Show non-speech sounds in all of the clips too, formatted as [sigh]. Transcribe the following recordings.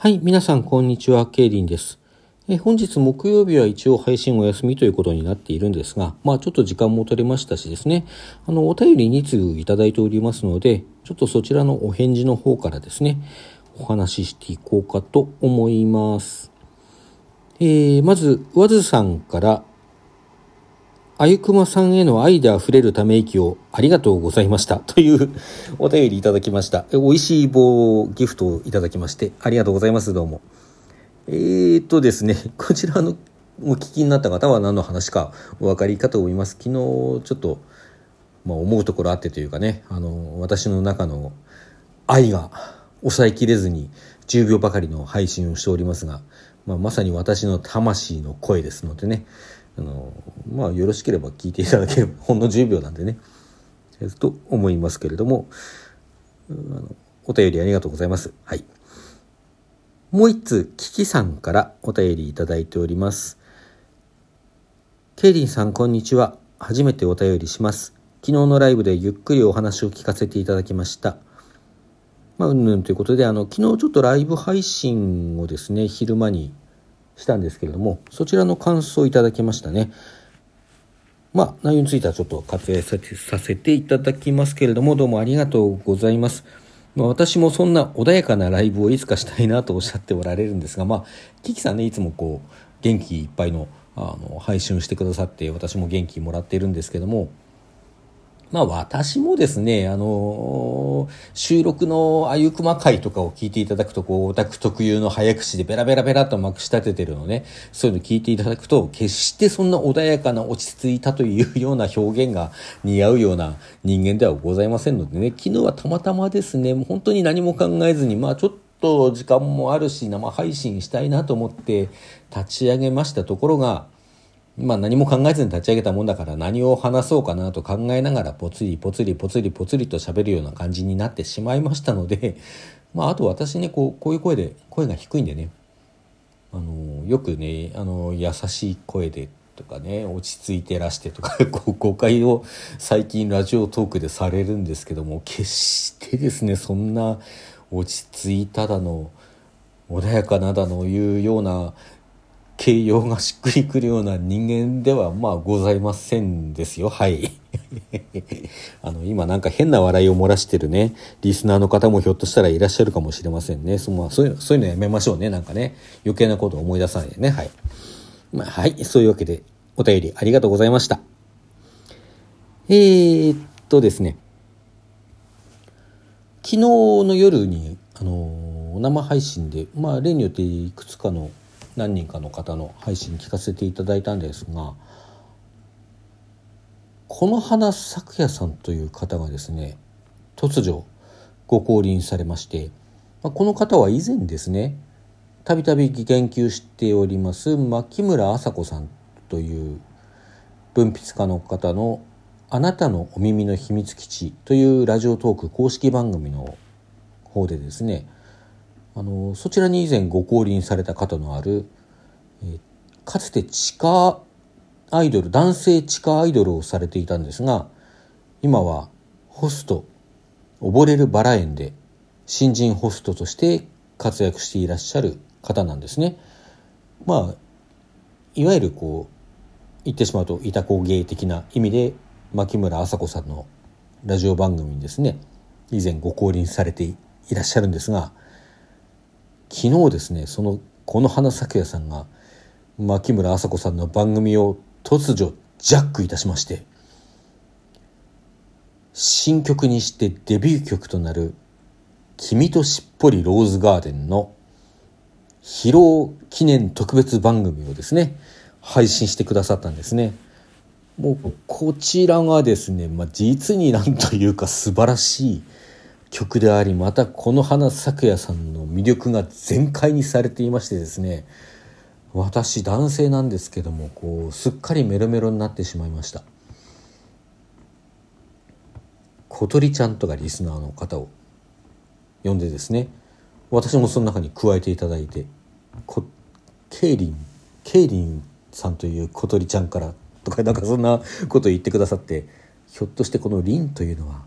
はい、皆さん、こんにちは。ケイリンです。え本日木曜日は一応配信お休みということになっているんですが、まあちょっと時間も取れましたしですね、あの、お便り2通いただいておりますので、ちょっとそちらのお返事の方からですね、お話ししていこうかと思います。えー、まず、わずさんから、あゆくまさんへの愛で溢れるため息をありがとうございました。というお便りいただきました。美味しい棒ギフトをいただきまして、ありがとうございます。どうも。えーとですね、こちらのお聞きになった方は何の話かお分かりかと思います。昨日ちょっと、まあ、思うところあってというかね、あの、私の中の愛が抑えきれずに10秒ばかりの配信をしておりますが、まあ、まさに私の魂の声ですのでね、あのまあよろしければ聞いていただければ [laughs] ほんの10秒なんでね。と思いますけれどもあのお便りありがとうございます。はい。もう一通キキさんからお便りいただいております。ケイリンさんこんにちは。初めてお便りします。昨日のライブでゆっくりお話を聞かせていただきました。まあ、うんぬんということで、あの、昨日ちょっとライブ配信をですね、昼間にしたんですけれどもそちらの感想をいただきましたね。まあ内容についてはちょっと割愛させていただきますけれどもどうもありがとうございます。まあ、私もそんな穏やかなライブをいつかしたいなとおっしゃっておられるんですがまあキキさんねいつもこう元気いっぱいのあの配信をしてくださって私も元気もらっているんですけどもまあ私もですね、あのー、収録のあゆくま会とかを聞いていただくと、こう、オタク特有の早口でベラベラベラとまくし立ててるのね、そういうの聞いていただくと、決してそんな穏やかな落ち着いたというような表現が似合うような人間ではございませんのでね、昨日はたまたまですね、本当に何も考えずに、まあちょっと時間もあるし、生配信したいなと思って立ち上げましたところが、まあ何も考えずに立ち上げたもんだから何を話そうかなと考えながらぽつりぽつりぽつりぽつりと喋るような感じになってしまいましたので、[laughs] まああと私ね、こう、こういう声で、声が低いんでね、あの、よくね、あの、優しい声でとかね、落ち着いてらしてとか、[laughs] こう誤解を最近ラジオトークでされるんですけども、決してですね、そんな落ち着いただの、穏やかなだのいうような形容がしっくりくるような人間ではまあございませんですよ。はい。[laughs] あの、今なんか変な笑いを漏らしてるね、リスナーの方もひょっとしたらいらっしゃるかもしれませんね。そまあ、そういうの、そういうのやめましょうね。なんかね、余計なことを思い出さないでね。はい。まあ、はい。そういうわけで、お便りありがとうございました。えー、っとですね。昨日の夜に、あの、生配信で、まあ、例によっていくつかの何人かの方の配信聞かせていただいたんですがこの花咲夜さんという方がですね突如ご降臨されましてこの方は以前ですねたびたび言及しております牧村麻子さんという文筆家の方の「あなたのお耳の秘密基地」というラジオトーク公式番組の方でですねあのそちらに以前ご降臨された方のある、え、かつて地下アイドル男性地下アイドルをされていたんですが今はホスト溺れるバラ園で新人ホストとして活躍していらっしゃる方なんですね。まあいわゆるこう言ってしまうと板子芸的な意味で牧村麻子さんのラジオ番組にですね以前ご降臨されていらっしゃるんですが昨日ですねそのこの花咲夜さんが牧村麻子さんの番組を突如ジャックいたしまして新曲にしてデビュー曲となる「君としっぽりローズガーデン」の披露記念特別番組をですね配信してくださったんですね。もうこちらがですね、まあ、実になんというか素晴らしい曲でありまたこの花咲夜さん魅力が全開にされていましてですね私男性なんですけどもこうすっかりメロメロになってしまいました。小鳥ちゃんとかリスナーの方を呼んでですね私もその中に加えていただいてこケイリンケイリンさんという小鳥ちゃんからとかなんかそんなことを言ってくださってひょっとしてこの「リン」というのは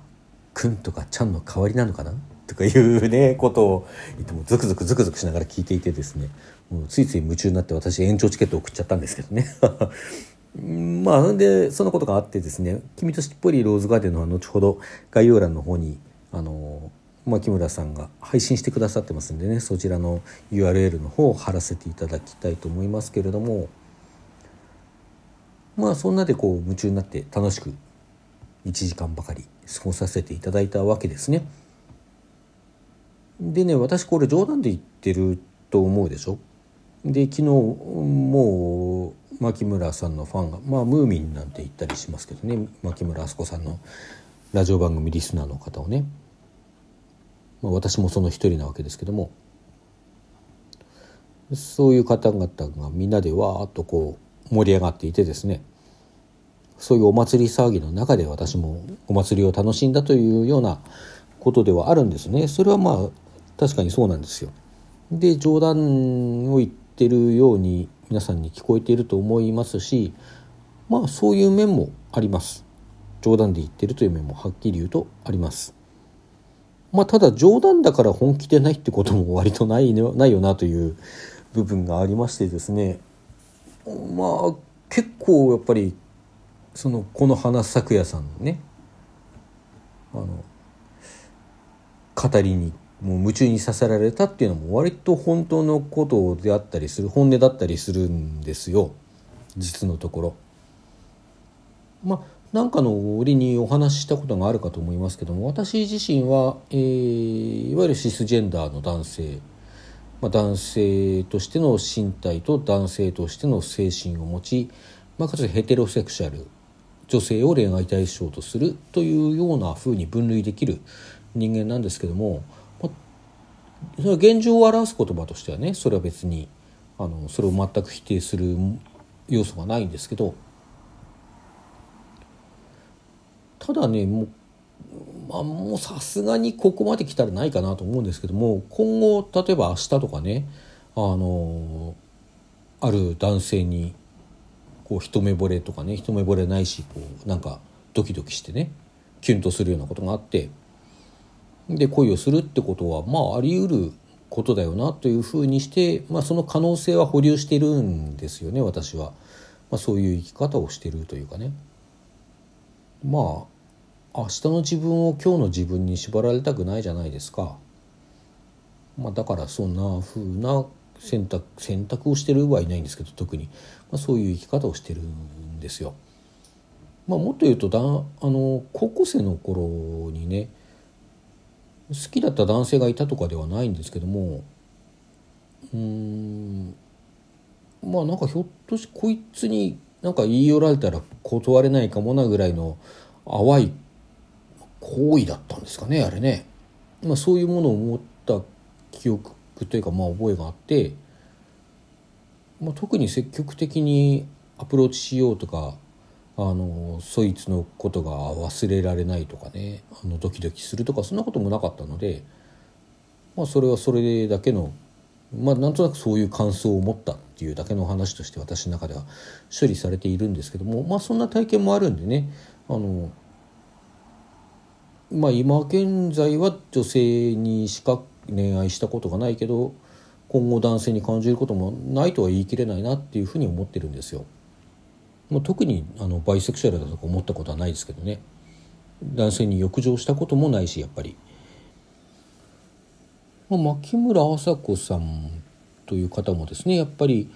くんとかちゃんの代わりなのかな？とかいうねことを言ってもズクズクズクズクしながら聞いていてですね。もうついつい夢中になって私延長チケット送っちゃったんですけどね。[laughs] まあでそんなことがあってですね「君としっぽりローズガーデン」のは後ほど概要欄の方にあの牧村さんが配信してくださってますんでねそちらの URL の方を貼らせていただきたいと思いますけれども。まあそんなでこう夢中になって楽しく1時間ばかり過ごさせていただいたわけですね。でね私これ冗談で言ってると思うでしょ？で昨日もう牧村さんのファンがまあムーミンなんて言ったりしますけどね。牧村あす子さんのラジオ番組リスナーの方をね、まあ、私もその一人なわけですけども。そういう方々がみんなでわーっとこう盛り上がっていてですね。そういうお祭り騒ぎの中で私もお祭りを楽しんだというようなことではあるんですね。それはまあ確かにそうなんですよ。で冗談を言ってるように皆さんに聞こえていると思いますしまあそういう面もあります。冗談で言ってるという面もはっきり言うとあります。まあただ冗談だから本気でないってことも割とないないよなという部分がありましてですねまあ結構やっぱりそのこの花咲夜さんのねあの語りにもう夢中にさせられたっていうのも割と本当のことであったりする本音だったりするんですよ。実のところ。まあなんかの折にお話ししたことがあるかと思いますけども私自身は、えー、いわゆるシスジェンダーの男性、まあ、男性としての身体と男性としての精神を持ち、まあ、かつヘテロセクシャル女性を恋愛対象とするというようなふうに分類できる人間なんですけども、まそれは現状を表す言葉としてはねそれは別にあのそれを全く否定する要素がないんですけどただねもうまあ、もうさすがにここまで来たらないかなと思うんですけども今後例えば明日とかねあのある男性にこう一目惚れとかね一目惚れないしこうなんかドキドキしてねキュンとするようなことがあってで恋をするってことはまああり得ることだよなというふうにして、まあ、その可能性は保留してるんですよね私は、まあ、そういう生き方をしてるというかね。まあ明日の自分を今日の自分に縛られたくないじゃないですか、まあ、だからそんなふうな選択選択をしてるはいないんですけど特に、まあ、そういう生き方をしてるんですよ。まあ、もっと言うとだあの高校生の頃にね好きだった男性がいたとかではないんですけどもうんまあなんかひょっとしてこいつになんか言い寄られたら断れないかもなぐらいの淡い行為だったんですかねあれね、まあ、そういうものを思った記憶というかまあ覚えがあって、まあ、特に積極的にアプローチしようとかあのそいつのことが忘れられないとかねあのドキドキするとかそんなこともなかったので、まあ、それはそれだけのまあなんとなくそういう感想を持ったっていうだけの話として私の中では処理されているんですけどもまあそんな体験もあるんでねあのまあ今現在は女性にしか恋愛したことがないけど今後男性に感じることもないとは言い切れないなっていうふうに思ってるんですよ。もう特にあのバイセクシュアルだとか思ったことはないですけどね男性に欲情したこともないしやっぱり。まあ、牧村麻子さんという方もですねやっぱり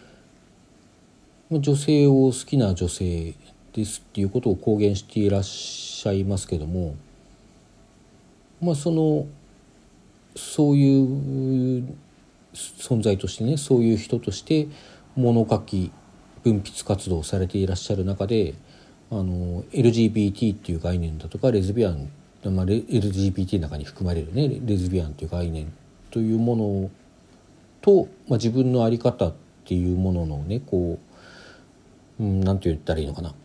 女性を好きな女性ですっていうことを公言していらっしゃいますけどもまあそのそういう存在としてねそういう人として物書き分泌活動をされていらっしゃる中であの LGBT っていう概念だとかレズビアン、まあ、LGBT の中に含まれるねレズビアンという概念というものと、まあ、自分の在り方っていうもののねこう、うん、なんて言ったらいいのかな。ま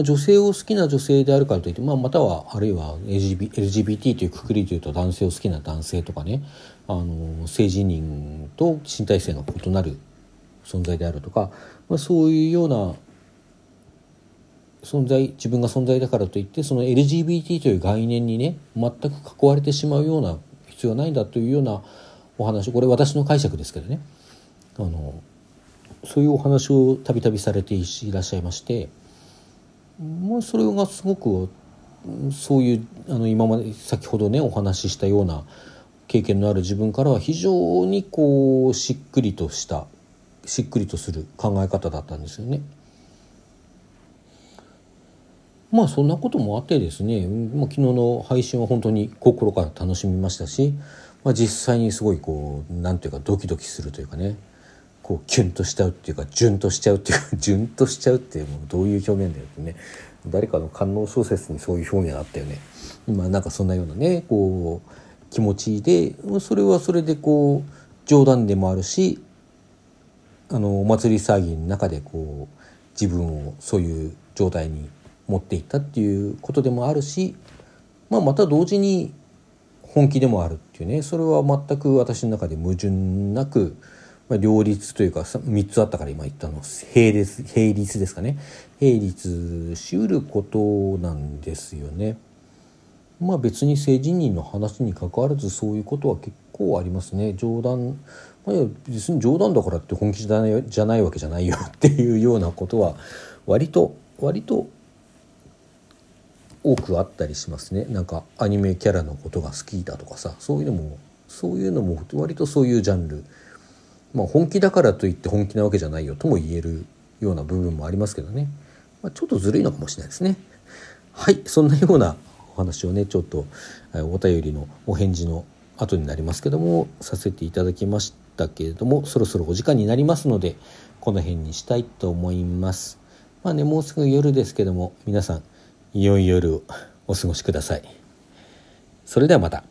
あ女性を好きな女性であるからといって、まあ、またはあるいは LGBT というくくりでいうと男性を好きな男性とかねあの性自認と身体性が異なる存在であるとか、まあ、そういうような存在自分が存在だからといってその LGBT という概念にね全く囲われてしまうような必要はないんだというようなお話これ私の解釈ですけどね。あのそういうお話をたびたびされていらっしゃいまして、まあ、それがすごくそういうあの今まで先ほどねお話ししたような経験のある自分からは非常にこうしっくりとしたしっくりとする考え方だったんですよね。まあそんなこともあってですね、まあ、昨日の配信は本当に心から楽しみましたし、まあ、実際にすごいこうなんていうかドキドキするというかねこうキュンとしちゃうっていうかジュンとしちゃうっていうか [laughs] ジュンとしちゃうってもうどういう表現だよってね誰かの官能小説にそういう表現あったよね。まあなんかそんなようなねこう気持ちでそれはそれでこう冗談でもあるしあのお祭り騒ぎの中でこう自分をそういう状態に持っていったっていうことでもあるし、まあ、また同時に本気でもあるっていうねそれは全く私の中で矛盾なく、まあ、両立というか3つあったから今言ったの並列並立ですかね並立しうることなんですよね。まあ別に性自認の話にかかわらずそういうことは結構ありますね。冗談。まあ、別に冗談だからって本気じゃないじゃないわけじゃないよっていうようなことは割と割と多くあったりしますね。なんかアニメキャラのことが好きだとかさ。そういうのもそういうのも割とそういうジャンル。まあ本気だからといって本気なわけじゃないよとも言えるような部分もありますけどね、まあ、ちょっとずるいのかもしれないですね。はい。そんなようなお話をねちょっとお便りのお返事の後になりますけどもさせていただきましたけれどもそろそろお時間になりますのでこの辺にしたいと思いますまあねもうすぐ夜ですけども皆さん良い夜をお過ごしください。それではまた。